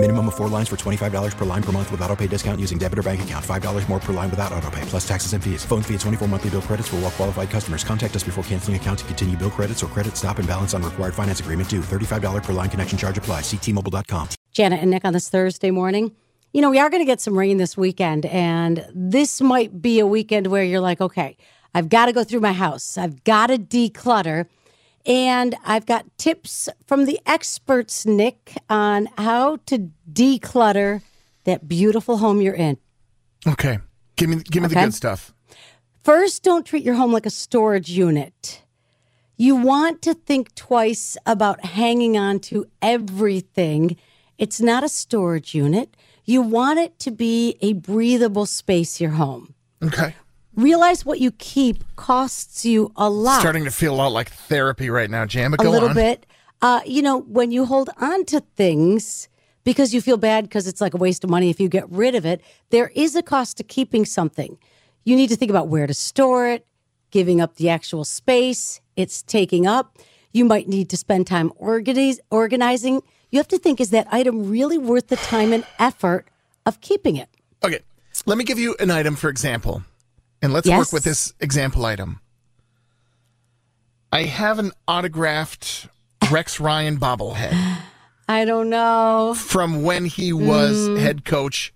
Minimum of four lines for $25 per line per month with auto pay discount using debit or bank account. $5 more per line without auto pay, plus taxes and fees. Phone fee at 24 monthly bill credits for all well qualified customers. Contact us before canceling account to continue bill credits or credit stop and balance on required finance agreement due. $35 per line connection charge apply. Ctmobile.com. Janet and Nick on this Thursday morning. You know, we are going to get some rain this weekend, and this might be a weekend where you're like, okay, I've got to go through my house. I've got to declutter. And I've got tips from the experts, Nick, on how to declutter that beautiful home you're in. Okay. Give me give me Okay. the good stuff. First, don't treat your home like a storage unit. You want to think twice about hanging on to everything. It's not a storage unit. You want it to be a breathable space, your home. Okay. Realize what you keep costs you a lot. Starting to feel a lot like therapy right now, Jan. But a little on. bit. Uh, you know, when you hold on to things because you feel bad because it's like a waste of money if you get rid of it, there is a cost to keeping something. You need to think about where to store it, giving up the actual space it's taking up. You might need to spend time organize, organizing. You have to think is that item really worth the time and effort of keeping it? Okay. Let me give you an item for example. And let's Yes. work with this example item. I have an autographed Rex Ryan bobblehead I don't know. from when he was Mm. head coach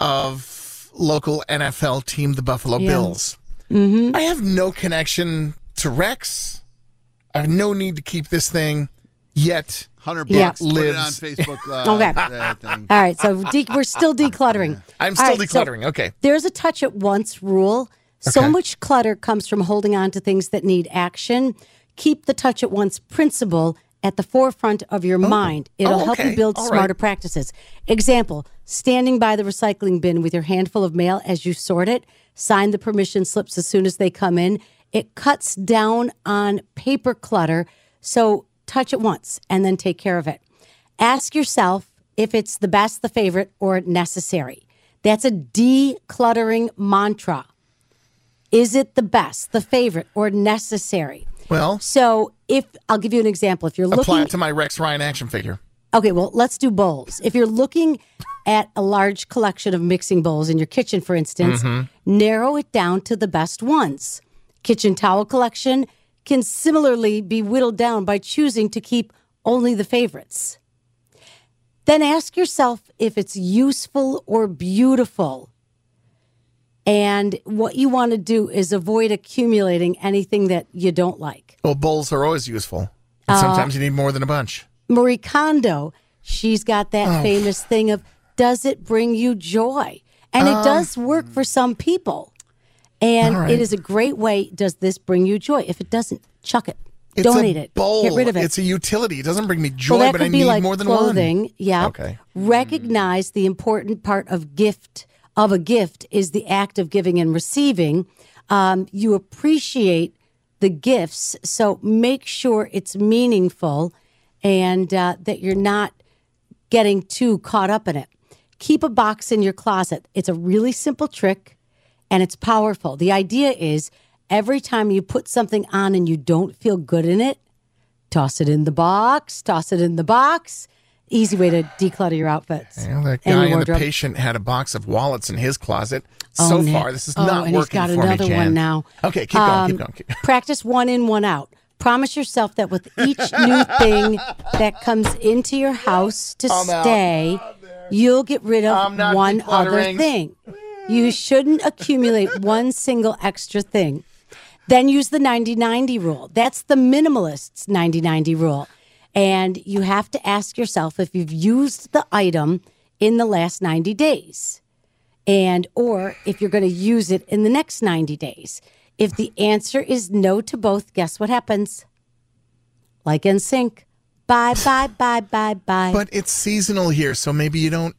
of local NFL team, the Buffalo Yeah. Bills. I have no connection to Rex. I have no need to keep this thing yet. Hundred Yeah. bucks. Put it on Lives. Facebook. Uh, Okay. thing. All right, so de- we're still decluttering. I'm still right, so decluttering. okay. There's a touch at once rule. So Okay. much clutter comes from holding on to things that need action. Keep the touch at once principle at the forefront of your mind. It'll Oh, help you build All smarter right. practices. Example standing by the recycling bin with your handful of mail as you sort it, sign the permission slips as soon as they come in. It cuts down on paper clutter. So touch it once and then take care of it. Ask yourself if it's the best, the favorite, or necessary. That's a decluttering mantra. Is it the best, the favorite, or necessary? Well, So, if I'll give you an example, if you're apply looking, it to my Rex Ryan action figure. okay, well, let's do bowls. If you're looking at a large collection of mixing bowls in your kitchen, for instance, mm-hmm. narrow it down to the best ones. Kitchen towel collection can similarly be whittled down by choosing to keep only the favorites. Then ask yourself if it's useful or beautiful. And what you want to do is avoid accumulating anything that you don't like. Well, bowls are always useful. And sometimes you need more than a bunch. Marie Kondo, she's got that oh. famous thing of, does it bring you joy? And it oh. does work for some people. And right. it is a great way. Does this bring you joy? If it doesn't, chuck it. It's Donate a it. Bowl. Get rid of it. It's a utility. It doesn't bring me joy, well, but I be need like more than clothing. one. Yeah. Okay. Recognize the important part of gift of a gift is the act of giving and receiving. Um, you appreciate the gifts, so make sure it's meaningful and uh, that you're not getting too caught up in it. Keep a box in your closet. It's a really simple trick and it's powerful. The idea is every time you put something on and you don't feel good in it, toss it in the box, toss it in the box. Easy way to declutter your outfits. Well, that and guy in the patient had a box of wallets in his closet. Oh, so Nick. far, this is Oh, not and working he's got for another me, Jan. one now. Okay, keep going, Um, keep going. Keep going. Practice one in, one out. Promise yourself that with each new thing that comes into your house to I'm stay, you'll get rid of one other thing. You shouldn't accumulate one single extra thing. Then use the 90 90 rule. That's the minimalist's 90 90 rule. And you have to ask yourself if you've used the item in the last 90 days and or if you're going to use it in the next 90 days. If the answer is no to both, guess what happens? Like NSYNC. Bye bye bye bye bye. But it's seasonal here, so maybe you don't.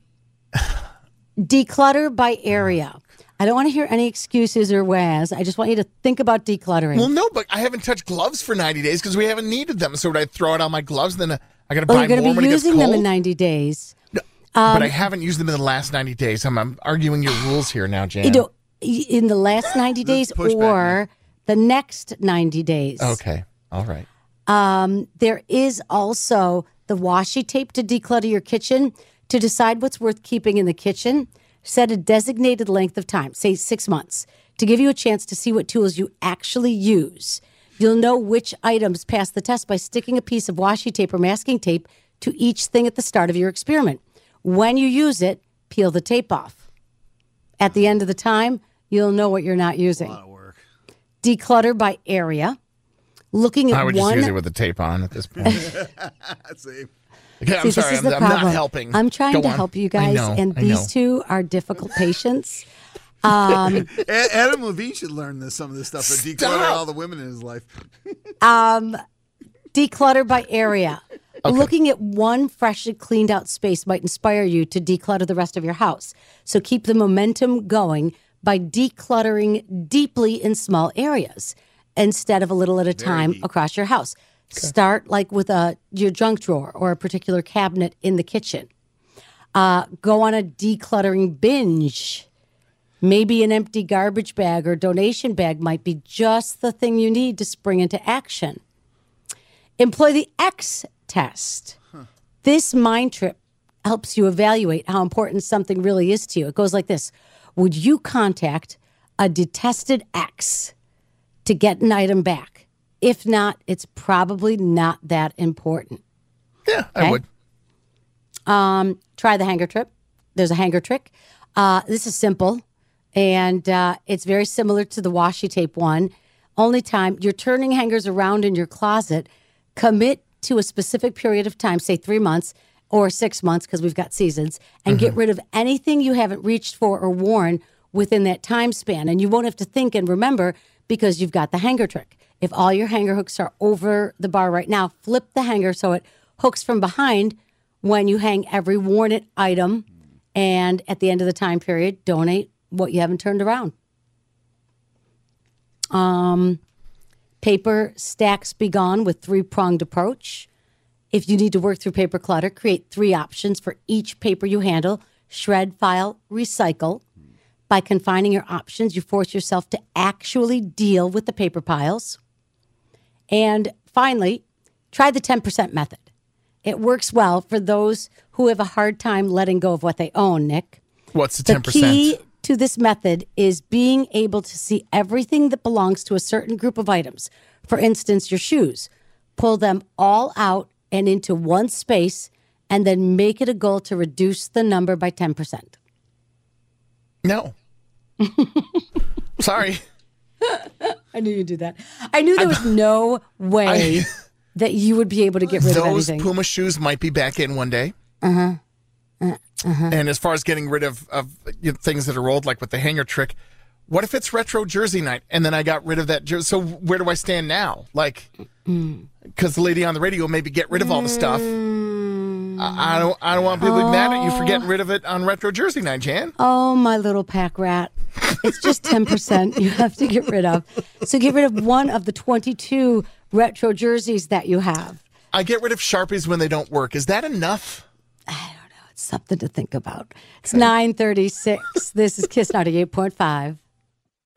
Declutter by area. I don't want to hear any excuses or whas. I just want you to think about decluttering. Well, no, but I haven't touched gloves for 90 days because we haven't needed them. So would I throw out all my gloves? Then uh, I got to buy you're going more to when be it gets using them in 90 days. but Um, I haven't used them in the last 90 days. I'm, I'm arguing your rules here now, Jan. You know, in the last 90 days or the next 90 days. okay. All right. Um, there is also the washi tape to declutter your kitchen. To decide what's worth keeping in the kitchen, set a designated length of time, say six months, to give you a chance to see what tools you actually use. You'll know which items pass the test by sticking a piece of washi tape or masking tape to each thing at the start of your experiment. When you use it, peel the tape off. At the end of the time, you'll know what you're not using. Lot of work. Declutter by area. Looking at I would just use it with the tape on at this point. See, Okay, I'm See, sorry. this is I'm, the I'm problem. not helping. I'm trying Go to on. help you guys, know, and these two are difficult patients. Um, Adam Levine should learn this some of this stuff. But declutter all the women in his life. um, declutter by area. Looking at one freshly cleaned out space might inspire you to declutter the rest of your house. So keep the momentum going by decluttering deeply in small areas instead of a little at a time across your house. Start like with a your junk drawer or a particular cabinet in the kitchen. Uh, go on a decluttering binge. Maybe an empty garbage bag or donation bag might be just the thing you need to spring into action. Employ the X test. This mind trip helps you evaluate how important something really is to you. It goes like this Would you contact a detested X to get an item back? If not, it's probably not that important. Yeah, I would. Um, try the hanger trip. There's a hanger trick. Uh, this is simple, and uh, it's very similar to the washi tape one. Only time you're turning hangers around in your closet. Commit to a specific period of time, say three months or six months, because we've got seasons, and get rid of anything you haven't reached for or worn within that time span. And you won't have to think and remember because you've got the hanger trick. If all your hanger hooks are over the bar right now, flip the hanger so it hooks from behind when you hang every worn it item and at the end of the time period donate what you haven't turned around. Um, paper stacks be gone with three pronged approach. If you need to work through paper clutter create three options for each paper you handle. Shred file recycle by confining your options you force yourself to actually deal with the paper piles and finally try the 10% method it works well for those who have a hard time letting go of what they own, Nick. What's the The ten percent? key to this method is being able to see everything that belongs to a certain group of items. For instance, your shoes. Pull them all out and into one space and then make it a goal to reduce the number by 10%. No. Sorry. I knew you'd do that. I knew there was no way that you would be able to get rid of Those anything. Puma shoes might be back in one day. uh-huh. Uh, uh-huh. And as far as getting rid of, of you know, things that are old, like with the hanger trick, what if it's retro jersey night and then I got rid of that jersey? So where do I stand now? Like, because the lady on the radio maybe get rid of all the stuff. I, I don't. I don't want people to be mad at you for oh. getting rid of it on retro jersey night, Jan. Oh, my little pack rat. It's just 10% you have to get rid of. So get rid of one of the 22 retro jerseys that you have. I get rid of sharpies when they don't work. Is that enough? I don't know. It's something to think about. It's 936. This is Kiss 98.5.